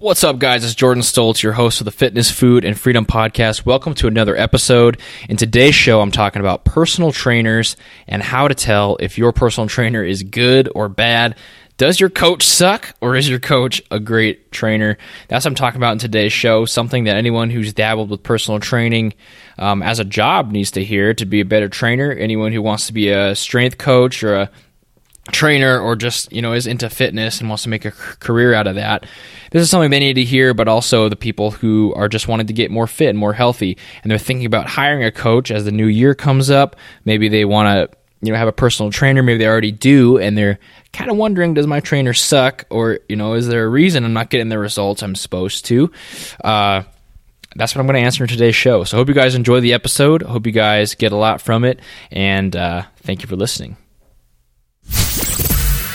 What's up, guys? It's Jordan Stoltz, your host of the Fitness, Food, and Freedom Podcast. Welcome to another episode. In today's show, I'm talking about personal trainers and how to tell if your personal trainer is good or bad. Does your coach suck or is your coach a great trainer? That's what I'm talking about in today's show. Something that anyone who's dabbled with personal training um, as a job needs to hear to be a better trainer. Anyone who wants to be a strength coach or a trainer or just you know is into fitness and wants to make a career out of that this is something they need to hear but also the people who are just wanting to get more fit and more healthy and they're thinking about hiring a coach as the new year comes up maybe they want to you know have a personal trainer maybe they already do and they're kind of wondering does my trainer suck or you know is there a reason i'm not getting the results i'm supposed to uh, that's what I'm going to answer in today's show. So, hope you guys enjoy the episode. Hope you guys get a lot from it. And uh, thank you for listening.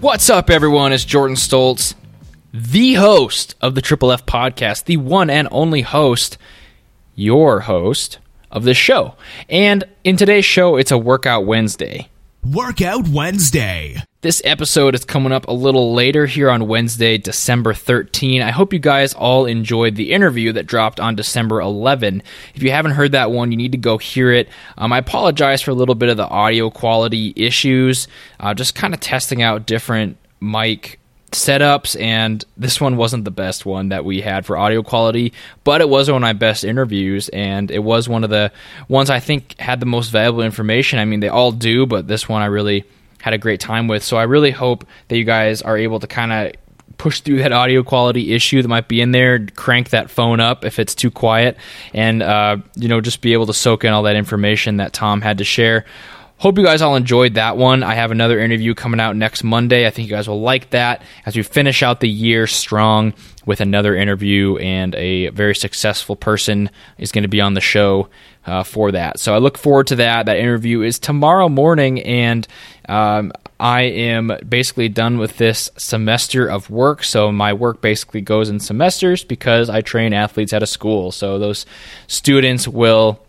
What's up, everyone? It's Jordan Stoltz, the host of the Triple F podcast, the one and only host, your host of this show. And in today's show, it's a Workout Wednesday. Workout Wednesday. This episode is coming up a little later here on Wednesday, December 13. I hope you guys all enjoyed the interview that dropped on December 11. If you haven't heard that one, you need to go hear it. Um, I apologize for a little bit of the audio quality issues, uh, just kind of testing out different mic setups and this one wasn't the best one that we had for audio quality but it was one of my best interviews and it was one of the ones i think had the most valuable information i mean they all do but this one i really had a great time with. So I really hope that you guys are able to kind of push through that audio quality issue that might be in there, crank that phone up if it's too quiet, and uh, you know just be able to soak in all that information that Tom had to share. Hope you guys all enjoyed that one. I have another interview coming out next Monday. I think you guys will like that as we finish out the year strong with another interview and a very successful person is going to be on the show uh, for that. So I look forward to that. That interview is tomorrow morning, and um, I am basically done with this semester of work. So my work basically goes in semesters because I train athletes at a school. So those students will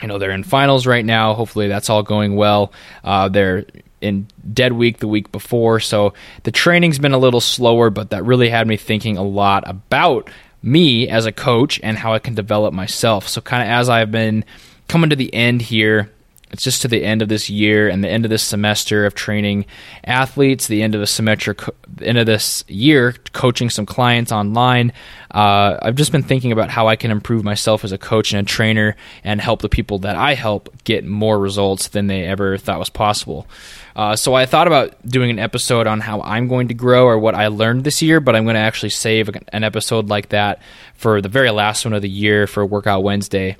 you know they're in finals right now. Hopefully that's all going well. Uh, they're in dead week the week before, so the training's been a little slower, but that really had me thinking a lot about me as a coach and how I can develop myself. So kind of as I've been coming to the end here it's just to the end of this year and the end of this semester of training athletes, the end of the semester, end of this year coaching some clients online. Uh, I've just been thinking about how I can improve myself as a coach and a trainer and help the people that I help get more results than they ever thought was possible. Uh, so I thought about doing an episode on how I'm going to grow or what I learned this year, but I'm going to actually save an episode like that for the very last one of the year for Workout Wednesday.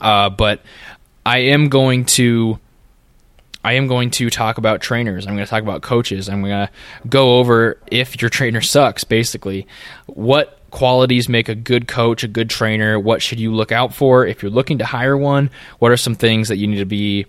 Uh, but I am going to I am going to talk about trainers. I'm going to talk about coaches. I'm going to go over if your trainer sucks, basically. What qualities make a good coach, a good trainer? What should you look out for if you're looking to hire one? What are some things that you need to be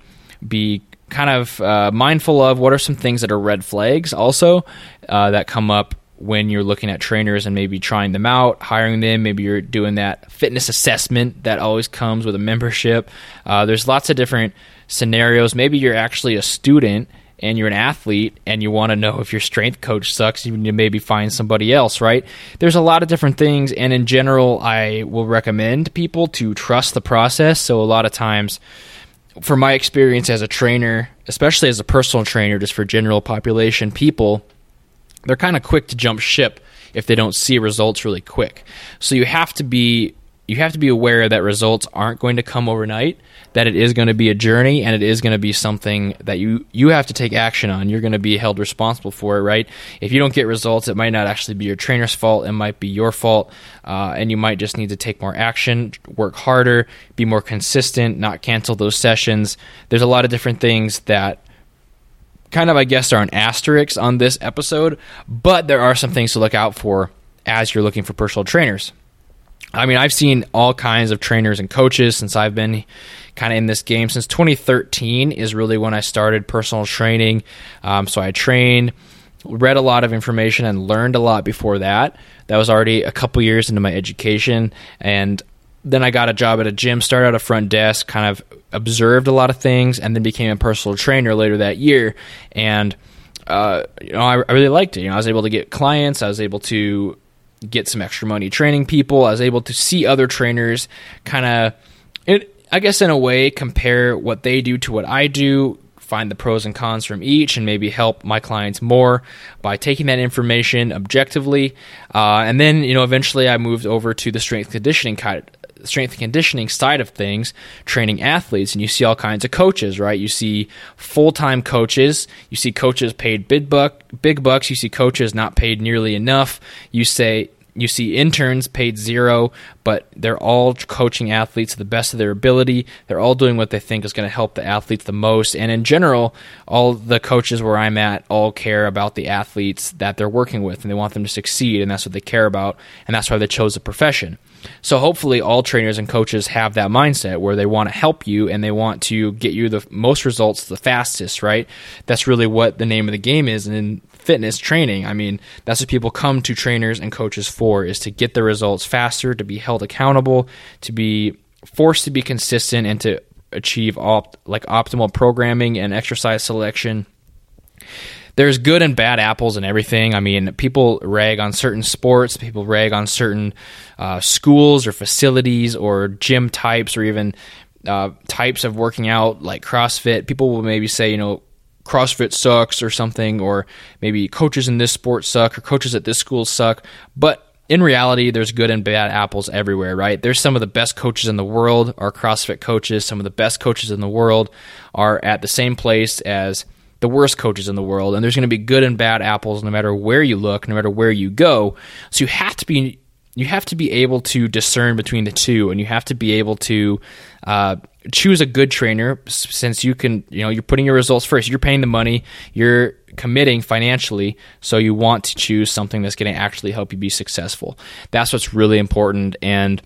be kind of uh, mindful of? What are some things that are red flags also uh, that come up when you're looking at trainers and maybe trying them out, hiring them. Maybe you're doing that fitness assessment that always comes with a membership. Uh, there's lots of different scenarios. Maybe you're actually a student and you're an athlete and you want to know if your strength coach sucks, you need to maybe find somebody else, right? There's a lot of different things. And in general, I will recommend people to trust the process. So a lot of times, from my experience as a trainer, especially as a personal trainer, just for general population people, they're kind of quick to jump ship if they don't see results really quick. So you have to be you have to be aware that results aren't going to come overnight, that it is going to be a journey and it is going to be something that you you have to take action on. You're going to be held responsible for it, right? If you don't get results, it might not actually be your trainer's fault, it might be your fault, uh, and you might just need to take more action, work harder, be more consistent, not cancel those sessions. There's a lot of different things that kind of, I guess, are an asterisk on this episode, but there are some things to look out for as you're looking for personal trainers. I mean, I've seen all kinds of trainers and coaches since I've been kind of in this game. Since 2013 is really when I started personal training. Um, so I trained, read a lot of information, and learned a lot before that. That was already a couple years into my education. And then I got a job at a gym, started at a front desk, kind of observed a lot of things, and then became a personal trainer later that year. And uh, you know, I, I, really liked it. You know, I was able to get clients. I was able to get some extra money training people. I was able to see other trainers, kind of. I guess in a way, compare what they do to what I do. Find the pros and cons from each, and maybe help my clients more by taking that information objectively. Uh, and then, you know, eventually I moved over to the strength conditioning strength and conditioning side of things, training athletes, and you see all kinds of coaches, right? You see full time coaches, you see coaches paid big buck, big bucks, you see coaches not paid nearly enough. You say you see interns paid zero, but they're all coaching athletes to the best of their ability. They're all doing what they think is going to help the athletes the most. And in general, all the coaches where I'm at all care about the athletes that they're working with and they want them to succeed. And that's what they care about. And that's why they chose the profession. So hopefully all trainers and coaches have that mindset where they want to help you and they want to get you the most results the fastest, right? That's really what the name of the game is in fitness training. I mean, that's what people come to trainers and coaches for is to get the results faster, to be held accountable, to be forced to be consistent and to achieve op- like optimal programming and exercise selection there's good and bad apples and everything. I mean, people rag on certain sports, people rag on certain uh, schools or facilities or gym types or even uh, types of working out like CrossFit. People will maybe say, you know, CrossFit sucks or something, or maybe coaches in this sport suck or coaches at this school suck. But in reality, there's good and bad apples everywhere, right? There's some of the best coaches in the world are CrossFit coaches. Some of the best coaches in the world are at the same place as the worst coaches in the world, and there's going to be good and bad apples no matter where you look, no matter where you go. So you have to be you have to be able to discern between the two, and you have to be able to uh, choose a good trainer since you can you know you're putting your results first. You're paying the money, you're committing financially, so you want to choose something that's going to actually help you be successful. That's what's really important. And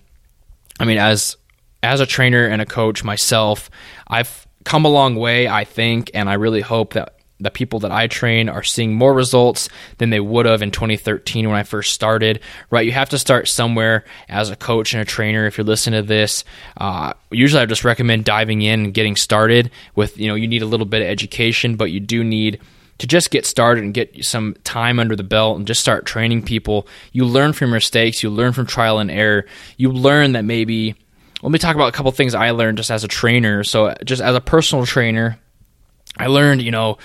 I mean, as as a trainer and a coach myself, I've come a long way, I think, and I really hope that the people that I train are seeing more results than they would have in 2013 when I first started. Right, you have to start somewhere as a coach and a trainer. If you're listening to this, uh, usually I just recommend diving in and getting started. With you know, you need a little bit of education, but you do need to just get started and get some time under the belt and just start training people. You learn from mistakes. You learn from trial and error. You learn that maybe let me talk about a couple things I learned just as a trainer. So, just as a personal trainer, I learned, you know,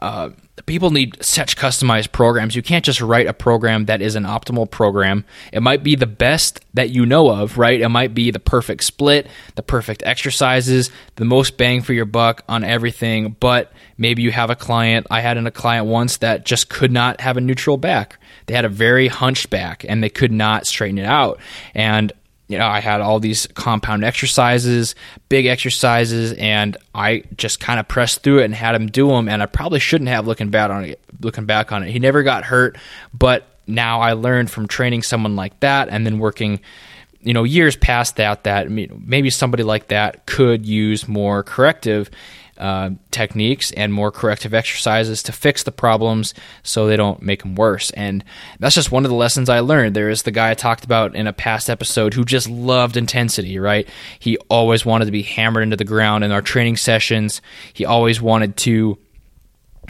uh, people need such customized programs. You can't just write a program that is an optimal program. It might be the best that you know of, right? It might be the perfect split, the perfect exercises, the most bang for your buck on everything. But maybe you have a client. I had a client once that just could not have a neutral back. They had a very hunched back and they could not straighten it out. And you know, I had all these compound exercises, big exercises, and I just kind of pressed through it and had him do them. And I probably shouldn't have looking back on it. Looking back on it, he never got hurt, but now I learned from training someone like that and then working, you know, years past that that maybe somebody like that could use more corrective uh, techniques and more corrective exercises to fix the problems so they don't make them worse. And that's just one of the lessons I learned. There is the guy I talked about in a past episode who just loved intensity, right? He always wanted to be hammered into the ground in our training sessions. He always wanted to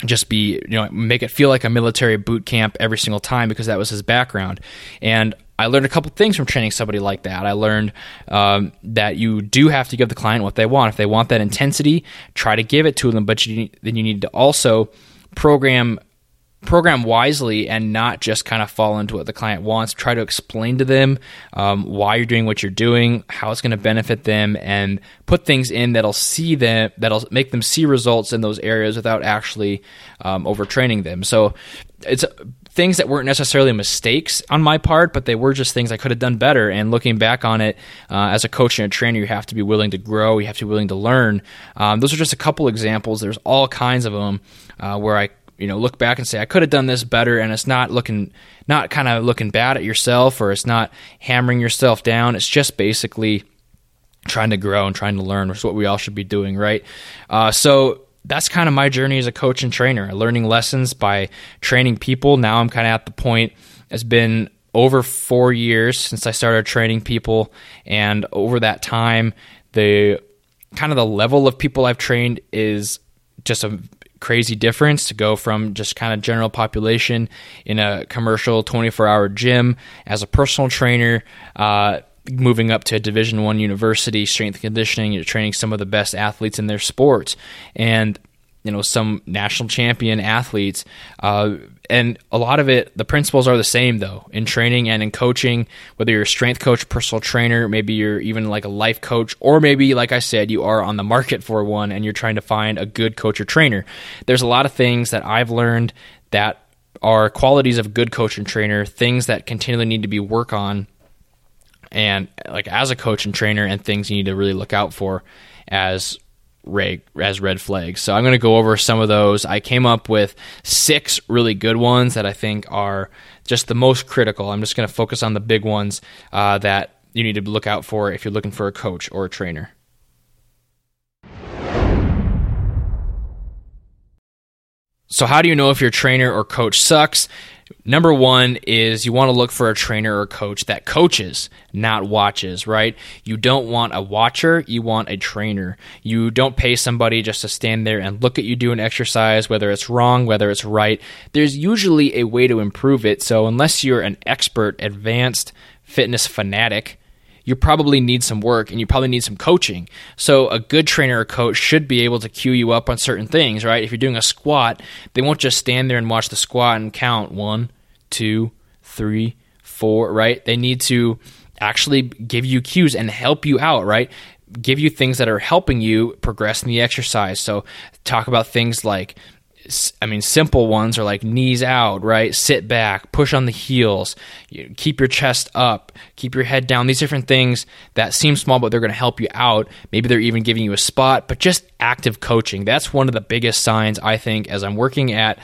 just be you know make it feel like a military boot camp every single time because that was his background and I learned a couple things from training somebody like that. I learned um, that you do have to give the client what they want. If they want that intensity, try to give it to them, but you, then you need to also program program wisely and not just kind of fall into what the client wants. Try to explain to them um, why you're doing what you're doing, how it's going to benefit them, and put things in that'll see them that'll make them see results in those areas without actually um, overtraining them. So it's things that weren't necessarily mistakes on my part, but they were just things I could have done better. And looking back on it, uh, as a coach and a trainer, you have to be willing to grow. You have to be willing to learn. Um, those are just a couple examples. There's all kinds of them uh, where I you know look back and say I could have done this better, and it's not looking not kind of looking bad at yourself or it's not hammering yourself down. It's just basically trying to grow and trying to learn, which is what we all should be doing, right? Uh, so that's kind of my journey as a coach and trainer, learning lessons by training people. Now I'm kind of at the point. It's been over four years since I started training people, and over that time, the kind of the level of people I've trained is just a crazy difference to go from just kind of general population in a commercial 24 hour gym as a personal trainer uh, moving up to a division one university strength conditioning you're training some of the best athletes in their sports. And you know some national champion athletes uh, and a lot of it the principles are the same though in training and in coaching whether you're a strength coach personal trainer maybe you're even like a life coach or maybe like i said you are on the market for one and you're trying to find a good coach or trainer. There's a lot of things that i've learned that are qualities of a good coach and trainer things that continually need to be work on and like as a coach and trainer and things you need to really look out for as red, as red flags. So I'm going to go over some of those. I came up with six really good ones that I think are just the most critical. I'm just going to focus on the big ones uh, that you need to look out for if you're looking for a coach or a trainer. So, how do you know if your trainer or coach sucks? Number one is you want to look for a trainer or coach that coaches, not watches, right? You don't want a watcher, you want a trainer. You don't pay somebody just to stand there and look at you do an exercise, whether it's wrong, whether it's right. There's usually a way to improve it. So, unless you're an expert, advanced fitness fanatic, you probably need some work and you probably need some coaching. So a good trainer or coach should be able to cue you up on certain things, right? If you're doing a squat, they won't just stand there and watch the squat and count one, two, three, four, right? They need to actually give you cues and help you out, right? Give you things that are helping you progress in the exercise. So talk about things like I mean, simple ones are like knees out, right? Sit back, push on the heels, keep your chest up, keep your head down. These different things that seem small, but they're going to help you out. Maybe they're even giving you a spot, but just active coaching. That's one of the biggest signs I think as I'm working at,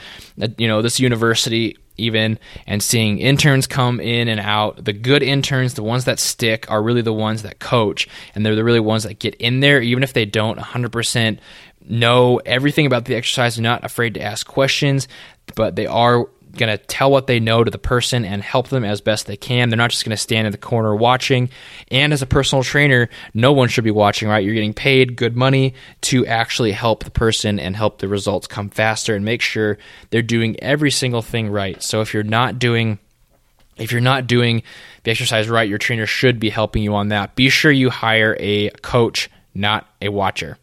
you know, this university even and seeing interns come in and out. The good interns, the ones that stick, are really the ones that coach, and they're the really ones that get in there, even if they don't 100% know everything about the exercise. They're not afraid to ask questions, but they are going to tell what they know to the person and help them as best they can. They're not just going to stand in the corner watching. And as a personal trainer, no one should be watching, right? You're getting paid good money to actually help the person and help the results come faster and make sure they're doing every single thing right. So if you're not doing if you're not doing the exercise right, your trainer should be helping you on that. Be sure you hire a coach, not a watcher.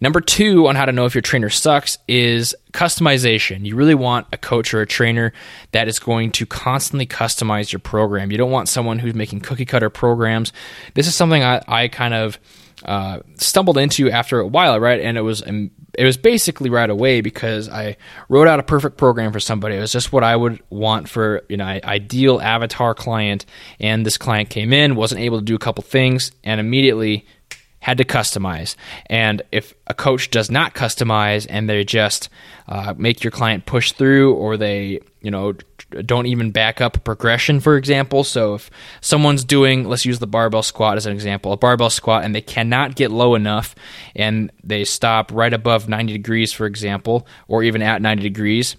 Number two on how to know if your trainer sucks is customization. You really want a coach or a trainer that is going to constantly customize your program. You don't want someone who's making cookie cutter programs. This is something I, I kind of uh, stumbled into after a while, right? And it was um, it was basically right away because I wrote out a perfect program for somebody. It was just what I would want for you know ideal avatar client. And this client came in, wasn't able to do a couple things, and immediately had to customize. And if a coach does not customize and they just uh, make your client push through or they, you know, don't even back up progression, for example. So if someone's doing, let's use the barbell squat as an example, a barbell squat, and they cannot get low enough and they stop right above 90 degrees, for example, or even at 90 degrees,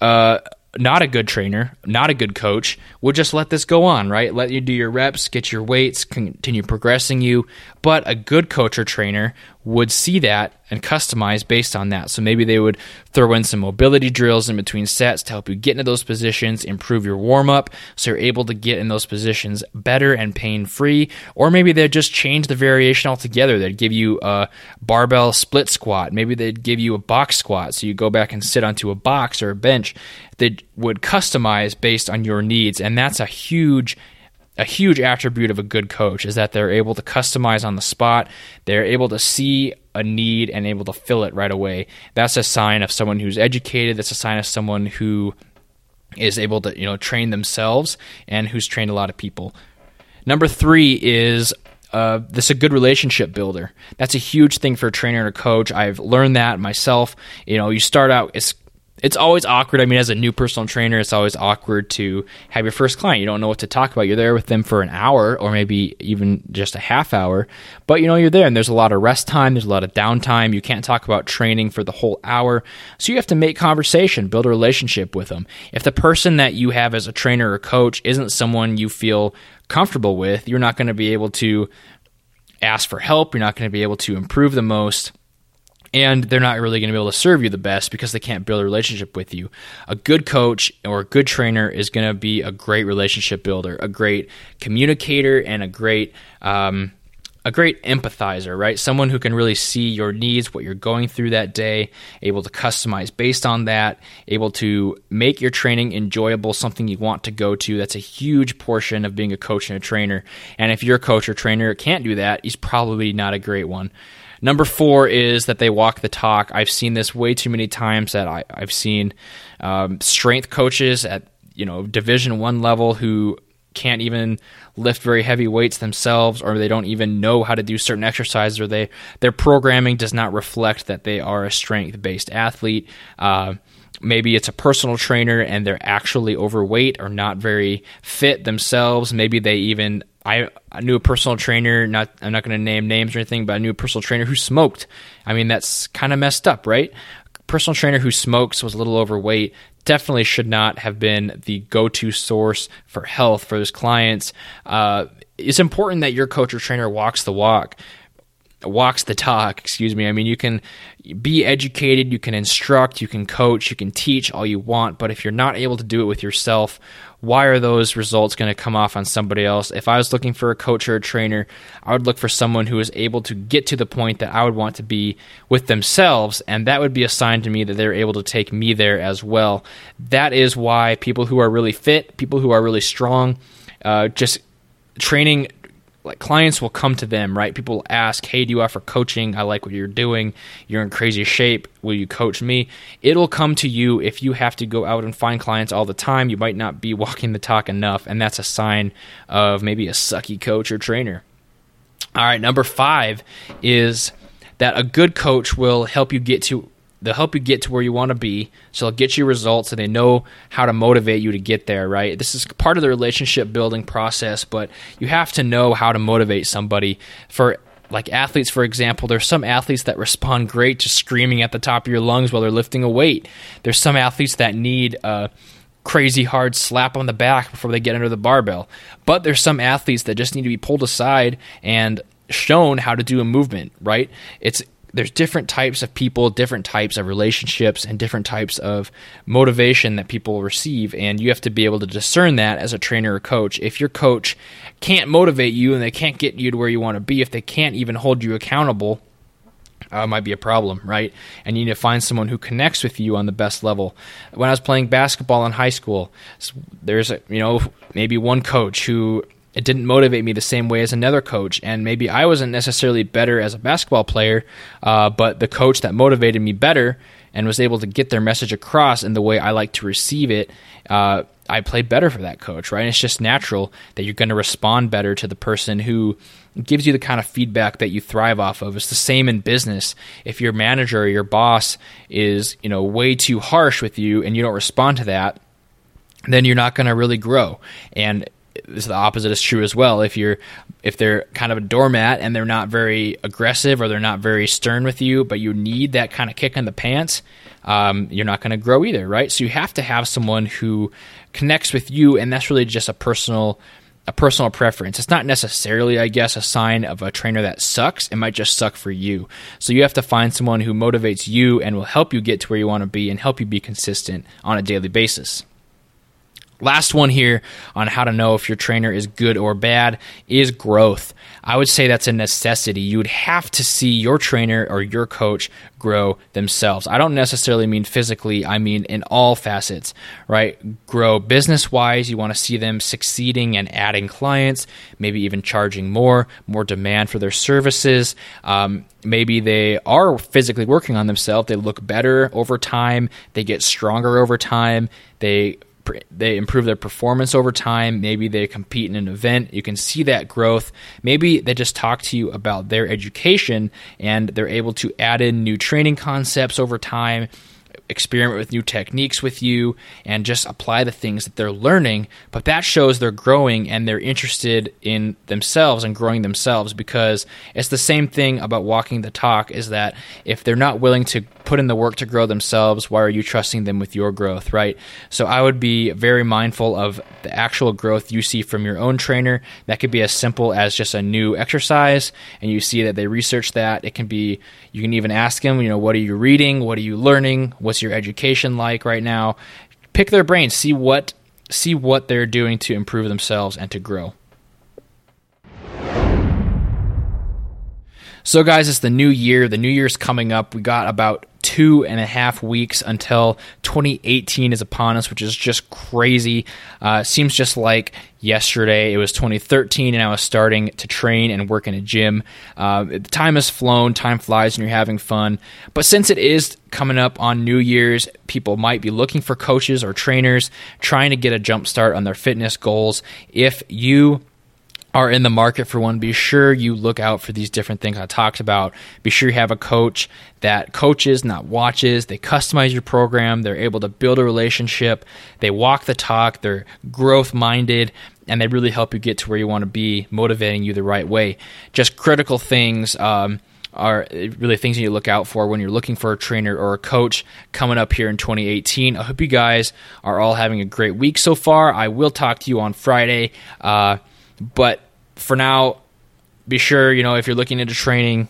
uh, not a good trainer, not a good coach, will just let this go on, right? Let you do your reps, get your weights, continue progressing you. But a good coach or trainer would see that and customize based on that. So maybe they would throw in some mobility drills in between sets to help you get into those positions, improve your warm up so you're able to get in those positions better and pain free. Or maybe they'd just change the variation altogether. They'd give you a barbell split squat. Maybe they'd give you a box squat. So you go back and sit onto a box or a bench. They would customize based on your needs. And that's a huge a huge attribute of a good coach is that they're able to customize on the spot. They're able to see a need and able to fill it right away. That's a sign of someone who's educated. That's a sign of someone who is able to, you know, train themselves and who's trained a lot of people. Number three is uh, this is a good relationship builder. That's a huge thing for a trainer and a coach. I've learned that myself. You know, you start out, it's it's always awkward. I mean, as a new personal trainer, it's always awkward to have your first client. You don't know what to talk about. You're there with them for an hour or maybe even just a half hour, but you know, you're there and there's a lot of rest time, there's a lot of downtime. You can't talk about training for the whole hour. So you have to make conversation, build a relationship with them. If the person that you have as a trainer or coach isn't someone you feel comfortable with, you're not going to be able to ask for help. You're not going to be able to improve the most and they're not really going to be able to serve you the best because they can't build a relationship with you. A good coach or a good trainer is going to be a great relationship builder, a great communicator, and a great um, a great empathizer, right? Someone who can really see your needs, what you're going through that day, able to customize based on that, able to make your training enjoyable, something you want to go to. That's a huge portion of being a coach and a trainer. And if your coach or trainer can't do that, he's probably not a great one. Number four is that they walk the talk. I've seen this way too many times that I, have seen um, strength coaches at you know Division One level who can't even lift very heavy weights themselves, or they don't even know how to do certain exercises, or they their programming does not reflect that they are a strength based athlete. Uh, maybe it's a personal trainer and they're actually overweight or not very fit themselves. Maybe they even I, I knew a personal trainer. Not I'm not going to name names or anything, but I knew a personal trainer who smoked. I mean, that's kind of messed up, right? Personal trainer who smokes was a little overweight. Definitely should not have been the go-to source for health for his clients. Uh, it's important that your coach or trainer walks the walk walks the talk, excuse me. I mean, you can be educated, you can instruct, you can coach, you can teach all you want, but if you're not able to do it with yourself, why are those results going to come off on somebody else? If I was looking for a coach or a trainer, I would look for someone who is able to get to the point that I would want to be with themselves, and that would be a sign to me that they're able to take me there as well. That is why people who are really fit, people who are really strong, uh, just training like clients will come to them, right? People ask, "Hey, do you offer coaching? I like what you're doing. You're in crazy shape. Will you coach me?" It'll come to you if you have to go out and find clients all the time. You might not be walking the talk enough, and that's a sign of maybe a sucky coach or trainer. All right, number 5 is that a good coach will help you get to they'll help you get to where you want to be so they'll get you results and they know how to motivate you to get there right? This is part of the relationship building process but you have to know how to motivate somebody. For like athletes for example there's some athletes that respond great to screaming at the top of your lungs while they're lifting a weight. There's some athletes that need a crazy hard slap on the back before they get under the barbell. But there's some athletes that just need to be pulled aside and shown how to do a movement right? It's there's different types of people, different types of relationships, and different types of motivation that people receive. And you have to be able to discern that as a trainer or coach. If your coach can't motivate you and they can't get you to where you want to be, if they can't even hold you accountable, uh, might be a problem, right? And you need to find someone who connects with you on the best level. When I was playing basketball in high school, there's a, you know maybe one coach who it didn't motivate me the same way as another coach. And maybe I wasn't necessarily better as a basketball player, uh, but the coach that motivated me better and was able to get their message across in the way I like to receive it, uh, I played better for that coach, right? And it's just natural that you're going to respond better to the person who gives you the kind of feedback that you thrive off of. It's the same in business. If your manager or your boss is, you know, way too harsh with you and you don't respond to that, then you're not going to really grow. And the opposite is true as well. If you're if they're kind of a doormat and they're not very aggressive or they're not very stern with you, but you need that kind of kick in the pants, um, you're not going to grow either, right? So you have to have someone who connects with you, and that's really just a personal a personal preference. It's not necessarily, I guess, a sign of a trainer that sucks. It might just suck for you. So you have to find someone who motivates you and will help you get to where you want to be and help you be consistent on a daily basis. Last one here on how to know if your trainer is good or bad is growth. I would say that's a necessity. You would have to see your trainer or your coach grow themselves. I don't necessarily mean physically, I mean in all facets, right? Grow business wise. You want to see them succeeding and adding clients, maybe even charging more, more demand for their services. Um, maybe they are physically working on themselves. They look better over time, they get stronger over time, they they improve their performance over time. Maybe they compete in an event. You can see that growth. Maybe they just talk to you about their education and they're able to add in new training concepts over time. Experiment with new techniques with you and just apply the things that they're learning. But that shows they're growing and they're interested in themselves and growing themselves because it's the same thing about walking the talk is that if they're not willing to put in the work to grow themselves, why are you trusting them with your growth, right? So I would be very mindful of the actual growth you see from your own trainer. That could be as simple as just a new exercise and you see that they research that. It can be, you can even ask them, you know, what are you reading? What are you learning? What's your education like right now? Pick their brains, see what see what they're doing to improve themselves and to grow. So, guys, it's the new year. The new year's coming up. We got about two and a half weeks until 2018 is upon us, which is just crazy. Uh, seems just like yesterday. It was 2013, and I was starting to train and work in a gym. Uh, time has flown, time flies, and you're having fun. But since it is coming up on New Year's, people might be looking for coaches or trainers trying to get a jump start on their fitness goals. If you are in the market for one, be sure you look out for these different things I talked about. Be sure you have a coach that coaches, not watches. They customize your program. They're able to build a relationship. They walk the talk. They're growth minded and they really help you get to where you want to be, motivating you the right way. Just critical things. Um, are really things you look out for when you're looking for a trainer or a coach coming up here in 2018. I hope you guys are all having a great week so far. I will talk to you on Friday, uh, but for now, be sure, you know, if you're looking into training,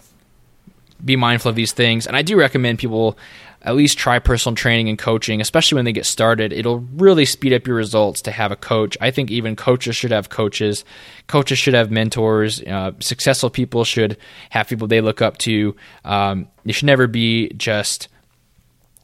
be mindful of these things. And I do recommend people at least try personal training and coaching, especially when they get started. It'll really speed up your results to have a coach. I think even coaches should have coaches. Coaches should have mentors. Uh, successful people should have people they look up to. Um, you should never be just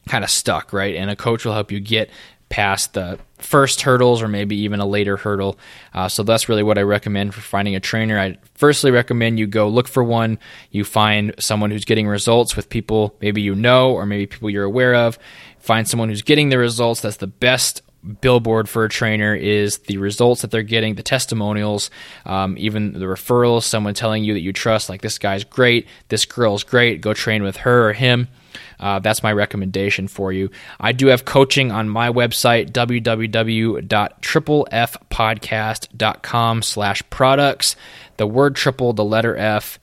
kind of stuck, right? And a coach will help you get past the first hurdles or maybe even a later hurdle. Uh, so that's really what I recommend for finding a trainer. I firstly recommend you go look for one. You find someone who's getting results with people maybe you know or maybe people you're aware of. Find someone who's getting the results. That's the best billboard for a trainer is the results that they're getting, the testimonials, um, even the referrals, someone telling you that you trust, like this guy's great, this girl's great, go train with her or him. Uh, that's my recommendation for you. I do have coaching on my website, www.triplefpodcast.com slash products. The word triple, the letter F,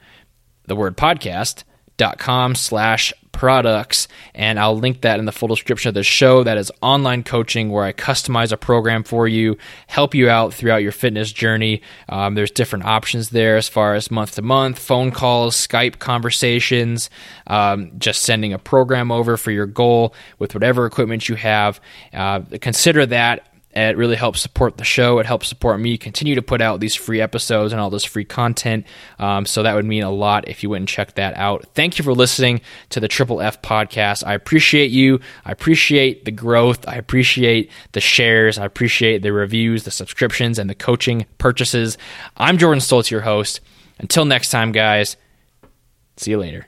the word podcast, dot com slash products and I'll link that in the full description of the show. That is online coaching where I customize a program for you, help you out throughout your fitness journey. Um, there's different options there as far as month to month, phone calls, Skype conversations, um, just sending a program over for your goal with whatever equipment you have. Uh, consider that it really helps support the show. It helps support me continue to put out these free episodes and all this free content. Um, so that would mean a lot if you and check that out. Thank you for listening to the Triple F podcast. I appreciate you. I appreciate the growth. I appreciate the shares. I appreciate the reviews, the subscriptions, and the coaching purchases. I'm Jordan Stoltz, your host. Until next time, guys, see you later.